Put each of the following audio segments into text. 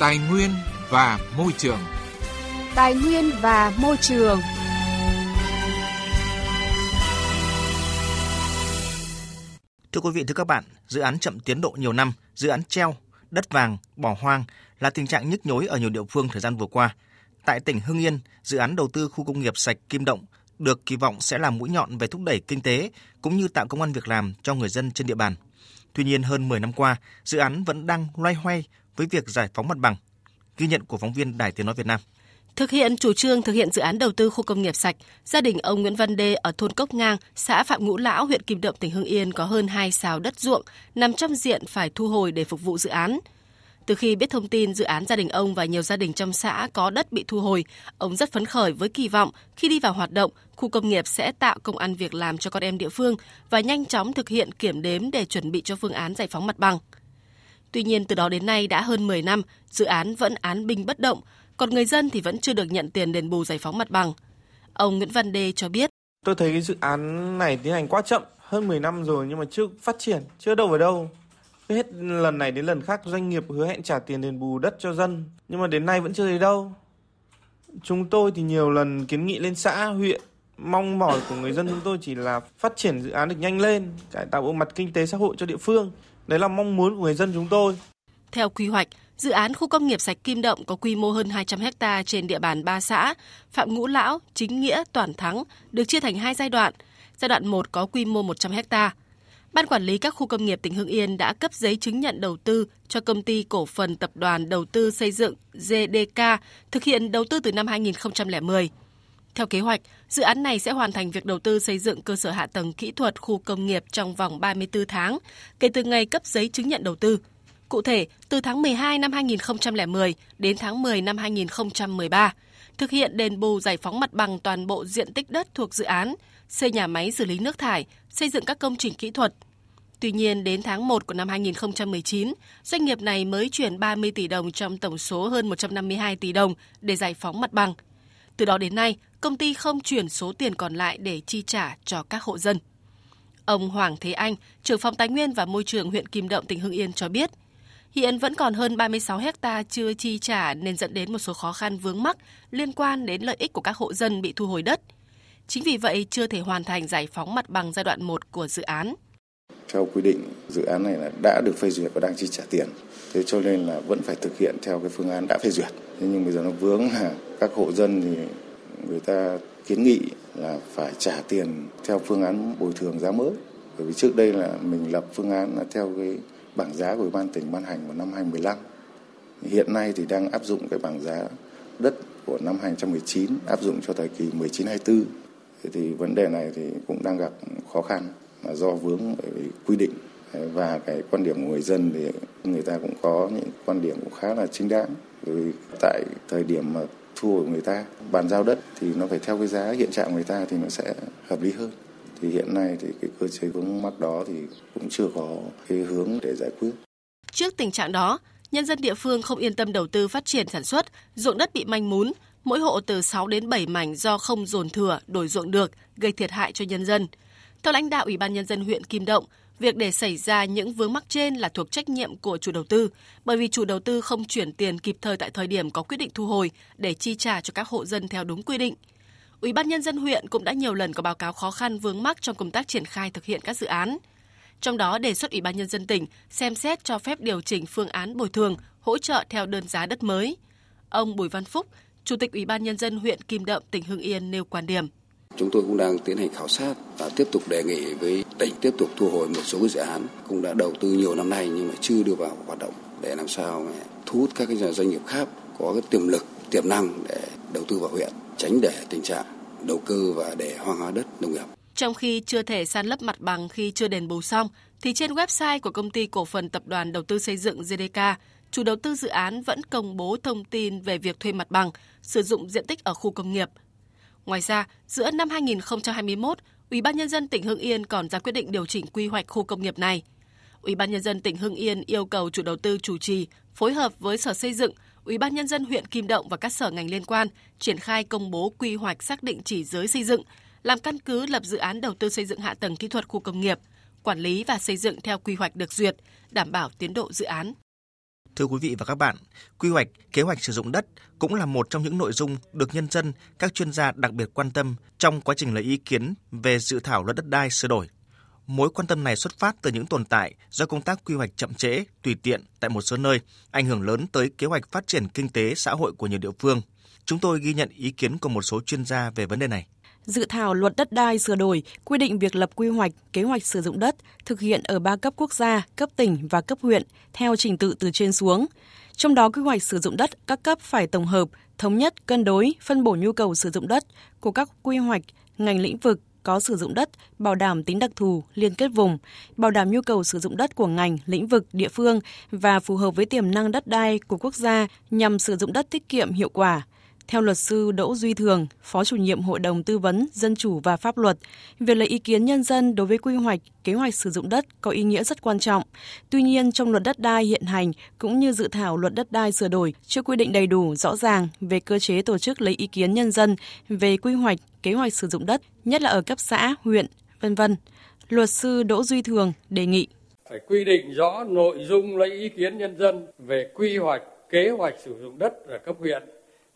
Tài nguyên và môi trường. Tài nguyên và môi trường. Thưa quý vị, thưa các bạn, dự án chậm tiến độ nhiều năm, dự án treo, đất vàng, bỏ hoang là tình trạng nhức nhối ở nhiều địa phương thời gian vừa qua. Tại tỉnh Hưng Yên, dự án đầu tư khu công nghiệp sạch Kim Động được kỳ vọng sẽ là mũi nhọn về thúc đẩy kinh tế cũng như tạo công an việc làm cho người dân trên địa bàn. Tuy nhiên, hơn 10 năm qua, dự án vẫn đang loay hoay với việc giải phóng mặt bằng. Ghi nhận của phóng viên Đài Tiếng Nói Việt Nam. Thực hiện chủ trương thực hiện dự án đầu tư khu công nghiệp sạch, gia đình ông Nguyễn Văn Đê ở thôn Cốc Ngang, xã Phạm Ngũ Lão, huyện Kim Động, tỉnh Hưng Yên có hơn 2 xào đất ruộng nằm trong diện phải thu hồi để phục vụ dự án. Từ khi biết thông tin dự án gia đình ông và nhiều gia đình trong xã có đất bị thu hồi, ông rất phấn khởi với kỳ vọng khi đi vào hoạt động, khu công nghiệp sẽ tạo công ăn việc làm cho con em địa phương và nhanh chóng thực hiện kiểm đếm để chuẩn bị cho phương án giải phóng mặt bằng. Tuy nhiên từ đó đến nay đã hơn 10 năm, dự án vẫn án binh bất động, còn người dân thì vẫn chưa được nhận tiền đền bù giải phóng mặt bằng. Ông Nguyễn Văn Đê cho biết. Tôi thấy cái dự án này tiến hành quá chậm, hơn 10 năm rồi nhưng mà chưa phát triển, chưa đâu vào đâu. Hết lần này đến lần khác doanh nghiệp hứa hẹn trả tiền đền bù đất cho dân, nhưng mà đến nay vẫn chưa thấy đâu. Chúng tôi thì nhiều lần kiến nghị lên xã, huyện, mong mỏi của người dân chúng tôi chỉ là phát triển dự án được nhanh lên, cải tạo bộ mặt kinh tế xã hội cho địa phương. Đấy là mong muốn của người dân chúng tôi. Theo quy hoạch, dự án khu công nghiệp sạch Kim Động có quy mô hơn 200 ha trên địa bàn 3 xã, Phạm Ngũ Lão, Chính Nghĩa, Toàn Thắng, được chia thành hai giai đoạn. Giai đoạn 1 có quy mô 100 ha. Ban quản lý các khu công nghiệp tỉnh Hưng Yên đã cấp giấy chứng nhận đầu tư cho công ty cổ phần tập đoàn đầu tư xây dựng GDK thực hiện đầu tư từ năm 2010. Theo kế hoạch, dự án này sẽ hoàn thành việc đầu tư xây dựng cơ sở hạ tầng kỹ thuật khu công nghiệp trong vòng 34 tháng kể từ ngày cấp giấy chứng nhận đầu tư. Cụ thể, từ tháng 12 năm 2010 đến tháng 10 năm 2013, thực hiện đền bù giải phóng mặt bằng toàn bộ diện tích đất thuộc dự án, xây nhà máy xử lý nước thải, xây dựng các công trình kỹ thuật. Tuy nhiên, đến tháng 1 của năm 2019, doanh nghiệp này mới chuyển 30 tỷ đồng trong tổng số hơn 152 tỷ đồng để giải phóng mặt bằng. Từ đó đến nay, công ty không chuyển số tiền còn lại để chi trả cho các hộ dân. Ông Hoàng Thế Anh, trưởng phòng Tài nguyên và Môi trường huyện Kim Động, tỉnh Hưng Yên cho biết, hiện vẫn còn hơn 36 hecta chưa chi trả nên dẫn đến một số khó khăn vướng mắc liên quan đến lợi ích của các hộ dân bị thu hồi đất. Chính vì vậy chưa thể hoàn thành giải phóng mặt bằng giai đoạn 1 của dự án. Theo quy định, dự án này là đã được phê duyệt và đang chi trả tiền. Thế cho nên là vẫn phải thực hiện theo cái phương án đã phê duyệt. Thế nhưng bây giờ nó vướng là các hộ dân thì người ta kiến nghị là phải trả tiền theo phương án bồi thường giá mới. Bởi vì trước đây là mình lập phương án là theo cái bảng giá của Ủy ban tỉnh ban hành vào năm 2015. Hiện nay thì đang áp dụng cái bảng giá đất của năm 2019 áp dụng cho thời kỳ 1924. Thế thì vấn đề này thì cũng đang gặp khó khăn là do vướng bởi vì quy định và cái quan điểm của người dân thì người ta cũng có những quan điểm cũng khá là chính đáng bởi vì tại thời điểm mà thu hồi người ta bàn giao đất thì nó phải theo cái giá hiện trạng người ta thì nó sẽ hợp lý hơn thì hiện nay thì cái cơ chế vướng mắc đó thì cũng chưa có cái hướng để giải quyết. Trước tình trạng đó, nhân dân địa phương không yên tâm đầu tư phát triển sản xuất, ruộng đất bị manh mún, mỗi hộ từ 6 đến 7 mảnh do không dồn thừa đổi ruộng được, gây thiệt hại cho nhân dân. Theo lãnh đạo Ủy ban nhân dân huyện Kim Động, việc để xảy ra những vướng mắc trên là thuộc trách nhiệm của chủ đầu tư, bởi vì chủ đầu tư không chuyển tiền kịp thời tại thời điểm có quyết định thu hồi để chi trả cho các hộ dân theo đúng quy định. Ủy ban nhân dân huyện cũng đã nhiều lần có báo cáo khó khăn vướng mắc trong công tác triển khai thực hiện các dự án. Trong đó đề xuất Ủy ban nhân dân tỉnh xem xét cho phép điều chỉnh phương án bồi thường, hỗ trợ theo đơn giá đất mới. Ông Bùi Văn Phúc, Chủ tịch Ủy ban nhân dân huyện Kim Động, tỉnh Hưng Yên nêu quan điểm. Chúng tôi cũng đang tiến hành khảo sát và tiếp tục đề nghị với tỉnh tiếp tục thu hồi một số dự án cũng đã đầu tư nhiều năm nay nhưng mà chưa đưa vào hoạt động để làm sao thu hút các cái doanh nghiệp khác có cái tiềm lực, tiềm năng để đầu tư vào huyện, tránh để tình trạng đầu cơ và để hoang hóa đất nông nghiệp. Trong khi chưa thể san lấp mặt bằng khi chưa đền bù xong, thì trên website của công ty cổ phần tập đoàn đầu tư xây dựng GDK, chủ đầu tư dự án vẫn công bố thông tin về việc thuê mặt bằng, sử dụng diện tích ở khu công nghiệp. Ngoài ra, giữa năm 2021, Ủy ban nhân dân tỉnh Hưng Yên còn ra quyết định điều chỉnh quy hoạch khu công nghiệp này. Ủy ban nhân dân tỉnh Hưng Yên yêu cầu chủ đầu tư chủ trì, phối hợp với Sở Xây dựng, Ủy ban nhân dân huyện Kim Động và các sở ngành liên quan triển khai công bố quy hoạch xác định chỉ giới xây dựng, làm căn cứ lập dự án đầu tư xây dựng hạ tầng kỹ thuật khu công nghiệp, quản lý và xây dựng theo quy hoạch được duyệt, đảm bảo tiến độ dự án. Thưa quý vị và các bạn, quy hoạch, kế hoạch sử dụng đất cũng là một trong những nội dung được nhân dân, các chuyên gia đặc biệt quan tâm trong quá trình lấy ý kiến về dự thảo luật đất đai sửa đổi. Mối quan tâm này xuất phát từ những tồn tại do công tác quy hoạch chậm trễ, tùy tiện tại một số nơi, ảnh hưởng lớn tới kế hoạch phát triển kinh tế xã hội của nhiều địa phương. Chúng tôi ghi nhận ý kiến của một số chuyên gia về vấn đề này. Dự thảo luật đất đai sửa đổi quy định việc lập quy hoạch, kế hoạch sử dụng đất thực hiện ở ba cấp quốc gia, cấp tỉnh và cấp huyện theo trình tự từ trên xuống. Trong đó quy hoạch sử dụng đất các cấp phải tổng hợp, thống nhất, cân đối, phân bổ nhu cầu sử dụng đất của các quy hoạch, ngành lĩnh vực, có sử dụng đất, bảo đảm tính đặc thù, liên kết vùng, bảo đảm nhu cầu sử dụng đất của ngành, lĩnh vực, địa phương và phù hợp với tiềm năng đất đai của quốc gia nhằm sử dụng đất tiết kiệm hiệu quả. Theo luật sư Đỗ Duy Thường, Phó chủ nhiệm Hội đồng Tư vấn Dân chủ và Pháp luật, việc lấy ý kiến nhân dân đối với quy hoạch, kế hoạch sử dụng đất có ý nghĩa rất quan trọng. Tuy nhiên, trong luật đất đai hiện hành cũng như dự thảo luật đất đai sửa đổi chưa quy định đầy đủ rõ ràng về cơ chế tổ chức lấy ý kiến nhân dân về quy hoạch, kế hoạch sử dụng đất, nhất là ở cấp xã, huyện, vân vân. Luật sư Đỗ Duy Thường đề nghị phải quy định rõ nội dung lấy ý kiến nhân dân về quy hoạch, kế hoạch sử dụng đất ở cấp huyện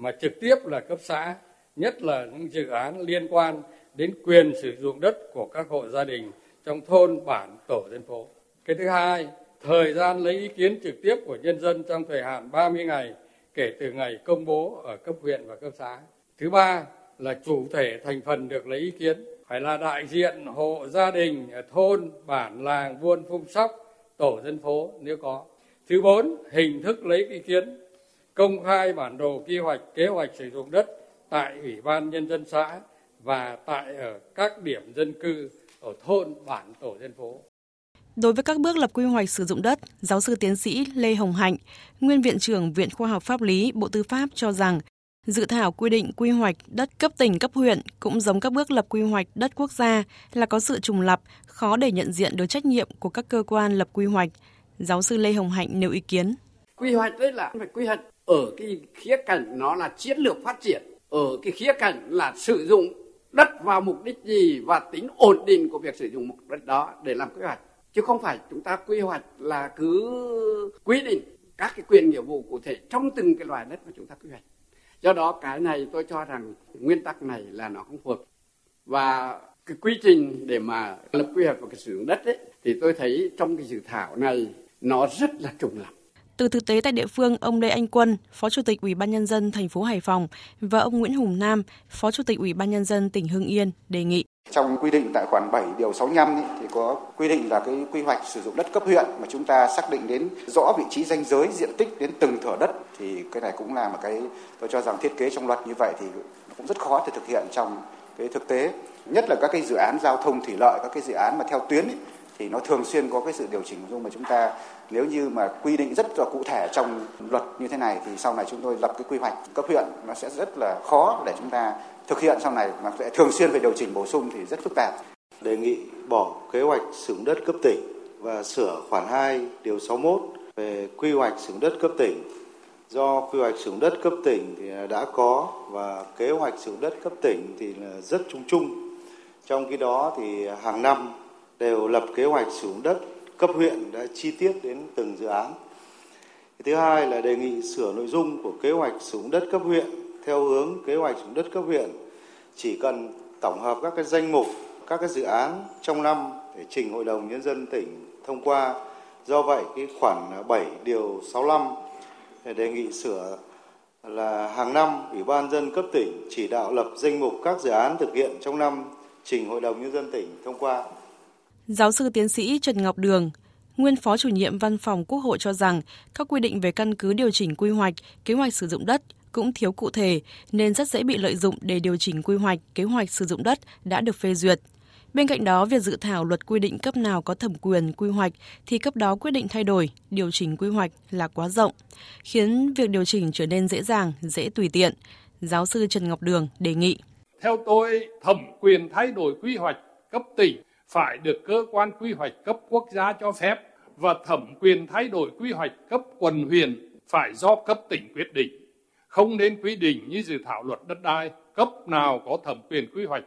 mà trực tiếp là cấp xã, nhất là những dự án liên quan đến quyền sử dụng đất của các hộ gia đình trong thôn, bản, tổ dân phố. Cái thứ hai, thời gian lấy ý kiến trực tiếp của nhân dân trong thời hạn 30 ngày kể từ ngày công bố ở cấp huyện và cấp xã. Thứ ba là chủ thể thành phần được lấy ý kiến phải là đại diện hộ gia đình ở thôn, bản, làng, buôn, phung sóc, tổ dân phố nếu có. Thứ bốn, hình thức lấy ý kiến công khai bản đồ quy hoạch kế hoạch sử dụng đất tại ủy ban nhân dân xã và tại ở các điểm dân cư ở thôn bản tổ dân phố. Đối với các bước lập quy hoạch sử dụng đất, giáo sư tiến sĩ Lê Hồng Hạnh, nguyên viện trưởng Viện Khoa học Pháp lý Bộ Tư pháp cho rằng Dự thảo quy định quy hoạch đất cấp tỉnh cấp huyện cũng giống các bước lập quy hoạch đất quốc gia là có sự trùng lập, khó để nhận diện được trách nhiệm của các cơ quan lập quy hoạch. Giáo sư Lê Hồng Hạnh nêu ý kiến. Quy hoạch đấy là phải quy hoạch ở cái khía cạnh nó là chiến lược phát triển ở cái khía cạnh là sử dụng đất vào mục đích gì và tính ổn định của việc sử dụng mục đích đó để làm quy hoạch. Chứ không phải chúng ta quy hoạch là cứ quy định các cái quyền nghĩa vụ cụ thể trong từng cái loại đất mà chúng ta quy hoạch. Do đó cái này tôi cho rằng nguyên tắc này là nó không phù hợp. Và cái quy trình để mà lập quy hoạch và cái sử dụng đất ấy, thì tôi thấy trong cái dự thảo này nó rất là trùng lập từ thực tế tại địa phương, ông Lê Anh Quân, Phó Chủ tịch Ủy ban nhân dân thành phố Hải Phòng và ông Nguyễn Hùng Nam, Phó Chủ tịch Ủy ban nhân dân tỉnh Hưng Yên đề nghị. Trong quy định tại khoản 7 điều 65 ý, thì có quy định là cái quy hoạch sử dụng đất cấp huyện mà chúng ta xác định đến rõ vị trí danh giới diện tích đến từng thửa đất thì cái này cũng là một cái tôi cho rằng thiết kế trong luật như vậy thì cũng rất khó để thực hiện trong cái thực tế. Nhất là các cái dự án giao thông thủy lợi các cái dự án mà theo tuyến ý, thì nó thường xuyên có cái sự điều chỉnh. Dung mà chúng ta nếu như mà quy định rất là cụ thể trong luật như thế này thì sau này chúng tôi lập cái quy hoạch cấp huyện nó sẽ rất là khó để chúng ta thực hiện sau này mà sẽ thường xuyên phải điều chỉnh bổ sung thì rất phức tạp. Đề nghị bỏ kế hoạch sử dụng đất cấp tỉnh và sửa khoản 2 điều 61 về quy hoạch sử dụng đất cấp tỉnh. Do quy hoạch sử dụng đất cấp tỉnh thì đã có và kế hoạch sử dụng đất cấp tỉnh thì là rất chung chung. Trong khi đó thì hàng năm đều lập kế hoạch sử dụng đất cấp huyện đã chi tiết đến từng dự án. Thứ hai là đề nghị sửa nội dung của kế hoạch sử dụng đất cấp huyện theo hướng kế hoạch sử dụng đất cấp huyện chỉ cần tổng hợp các cái danh mục các cái dự án trong năm để trình Hội đồng Nhân dân tỉnh thông qua. Do vậy, cái khoản 7 điều 65 để đề nghị sửa là hàng năm Ủy ban dân cấp tỉnh chỉ đạo lập danh mục các dự án thực hiện trong năm trình Hội đồng Nhân dân tỉnh thông qua. Giáo sư tiến sĩ Trần Ngọc Đường, nguyên phó chủ nhiệm văn phòng Quốc hội cho rằng các quy định về căn cứ điều chỉnh quy hoạch, kế hoạch sử dụng đất cũng thiếu cụ thể nên rất dễ bị lợi dụng để điều chỉnh quy hoạch, kế hoạch sử dụng đất đã được phê duyệt. Bên cạnh đó, việc dự thảo luật quy định cấp nào có thẩm quyền quy hoạch thì cấp đó quyết định thay đổi, điều chỉnh quy hoạch là quá rộng, khiến việc điều chỉnh trở nên dễ dàng, dễ tùy tiện. Giáo sư Trần Ngọc Đường đề nghị. Theo tôi, thẩm quyền thay đổi quy hoạch cấp tỉnh phải được cơ quan quy hoạch cấp quốc gia cho phép và thẩm quyền thay đổi quy hoạch cấp quận huyện phải do cấp tỉnh quyết định. Không nên quy định như dự thảo luật đất đai, cấp nào có thẩm quyền quy hoạch,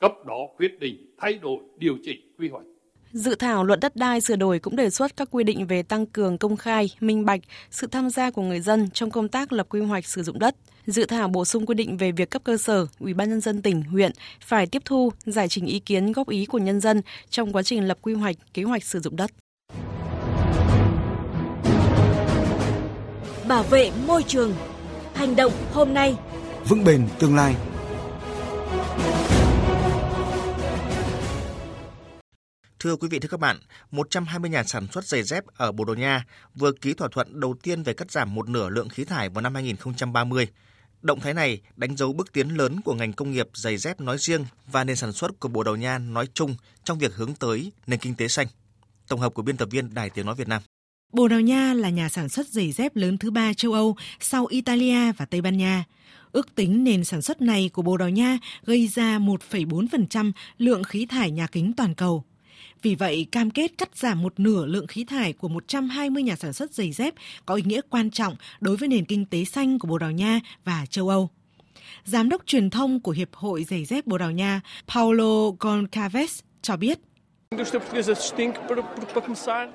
cấp đó quyết định thay đổi điều chỉnh quy hoạch. Dự thảo luật đất đai sửa đổi cũng đề xuất các quy định về tăng cường công khai, minh bạch, sự tham gia của người dân trong công tác lập quy hoạch sử dụng đất. Dự thảo bổ sung quy định về việc cấp cơ sở, Ủy ban nhân dân tỉnh, huyện phải tiếp thu, giải trình ý kiến góp ý của nhân dân trong quá trình lập quy hoạch, kế hoạch sử dụng đất. Bảo vệ môi trường. Hành động hôm nay. Vững bền tương lai. Thưa quý vị thưa các bạn, 120 nhà sản xuất giày dép ở Bồ Đào Nha vừa ký thỏa thuận đầu tiên về cắt giảm một nửa lượng khí thải vào năm 2030. Động thái này đánh dấu bước tiến lớn của ngành công nghiệp giày dép nói riêng và nền sản xuất của Bồ Đào Nha nói chung trong việc hướng tới nền kinh tế xanh. Tổng hợp của biên tập viên Đài Tiếng Nói Việt Nam. Bồ Đào Nha là nhà sản xuất giày dép lớn thứ ba châu Âu sau Italia và Tây Ban Nha. Ước tính nền sản xuất này của Bồ Đào Nha gây ra 1,4% lượng khí thải nhà kính toàn cầu. Vì vậy, cam kết cắt giảm một nửa lượng khí thải của 120 nhà sản xuất giày dép có ý nghĩa quan trọng đối với nền kinh tế xanh của Bồ Đào Nha và châu Âu. Giám đốc truyền thông của Hiệp hội Giày dép Bồ Đào Nha Paulo Goncaves cho biết.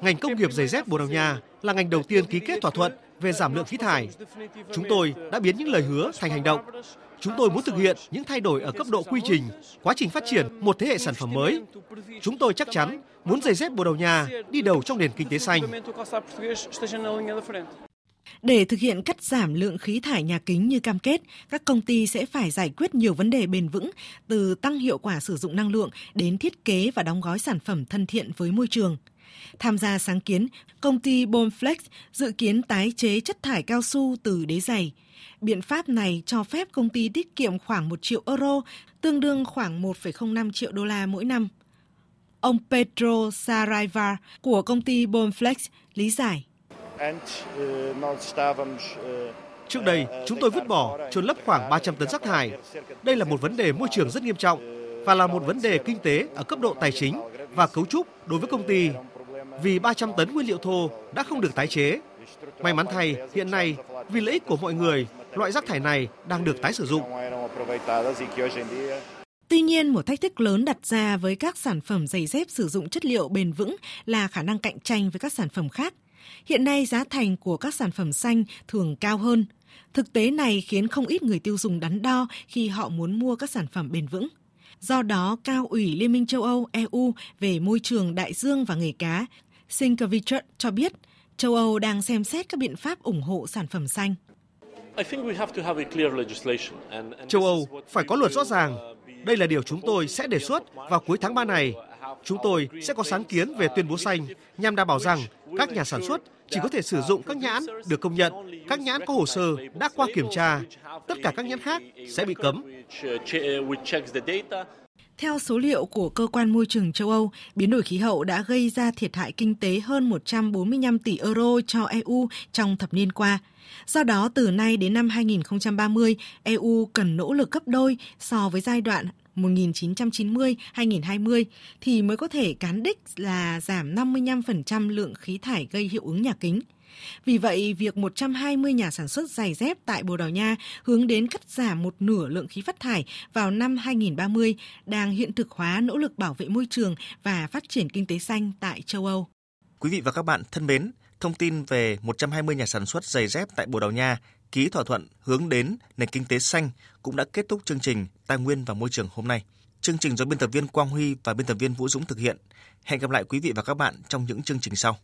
Ngành công nghiệp giày dép Bồ Đào Nha là ngành đầu tiên ký kết thỏa thuận về giảm lượng khí thải. Chúng tôi đã biến những lời hứa thành hành động. Chúng tôi muốn thực hiện những thay đổi ở cấp độ quy trình, quá trình phát triển một thế hệ sản phẩm mới. Chúng tôi chắc chắn muốn giày dép Bồ Đào Nha đi đầu trong nền kinh tế xanh. Để thực hiện cắt giảm lượng khí thải nhà kính như cam kết, các công ty sẽ phải giải quyết nhiều vấn đề bền vững, từ tăng hiệu quả sử dụng năng lượng đến thiết kế và đóng gói sản phẩm thân thiện với môi trường. Tham gia sáng kiến, công ty Bonflex dự kiến tái chế chất thải cao su từ đế giày. Biện pháp này cho phép công ty tiết kiệm khoảng 1 triệu euro, tương đương khoảng 1,05 triệu đô la mỗi năm. Ông Pedro Saraiva của công ty Bonflex lý giải. Trước đây, chúng tôi vứt bỏ, trôn lấp khoảng 300 tấn rác thải. Đây là một vấn đề môi trường rất nghiêm trọng và là một vấn đề kinh tế ở cấp độ tài chính và cấu trúc đối với công ty. Vì 300 tấn nguyên liệu thô đã không được tái chế. May mắn thay, hiện nay, vì lợi ích của mọi người, loại rác thải này đang được tái sử dụng. Tuy nhiên, một thách thức lớn đặt ra với các sản phẩm giày dép sử dụng chất liệu bền vững là khả năng cạnh tranh với các sản phẩm khác. Hiện nay giá thành của các sản phẩm xanh thường cao hơn. Thực tế này khiến không ít người tiêu dùng đắn đo khi họ muốn mua các sản phẩm bền vững. Do đó, Cao ủy Liên minh châu Âu EU về môi trường đại dương và nghề cá, Sinkevichut cho biết, châu Âu đang xem xét các biện pháp ủng hộ sản phẩm xanh. Châu Âu phải có luật rõ ràng. Đây là điều chúng tôi sẽ đề xuất vào cuối tháng 3 này. Chúng tôi sẽ có sáng kiến về tuyên bố xanh nhằm đảm bảo rằng các nhà sản xuất chỉ có thể sử dụng các nhãn được công nhận, các nhãn có hồ sơ đã qua kiểm tra. Tất cả các nhãn khác sẽ bị cấm. Theo số liệu của Cơ quan Môi trường châu Âu, biến đổi khí hậu đã gây ra thiệt hại kinh tế hơn 145 tỷ euro cho EU trong thập niên qua. Do đó, từ nay đến năm 2030, EU cần nỗ lực gấp đôi so với giai đoạn 1990-2020 thì mới có thể cán đích là giảm 55% lượng khí thải gây hiệu ứng nhà kính. Vì vậy, việc 120 nhà sản xuất giày dép tại Bồ Đào Nha hướng đến cắt giảm một nửa lượng khí phát thải vào năm 2030 đang hiện thực hóa nỗ lực bảo vệ môi trường và phát triển kinh tế xanh tại châu Âu. Quý vị và các bạn thân mến, thông tin về 120 nhà sản xuất giày dép tại Bồ Đào Nha ký thỏa thuận hướng đến nền kinh tế xanh cũng đã kết thúc chương trình Tài nguyên và Môi trường hôm nay. Chương trình do biên tập viên Quang Huy và biên tập viên Vũ Dũng thực hiện. Hẹn gặp lại quý vị và các bạn trong những chương trình sau.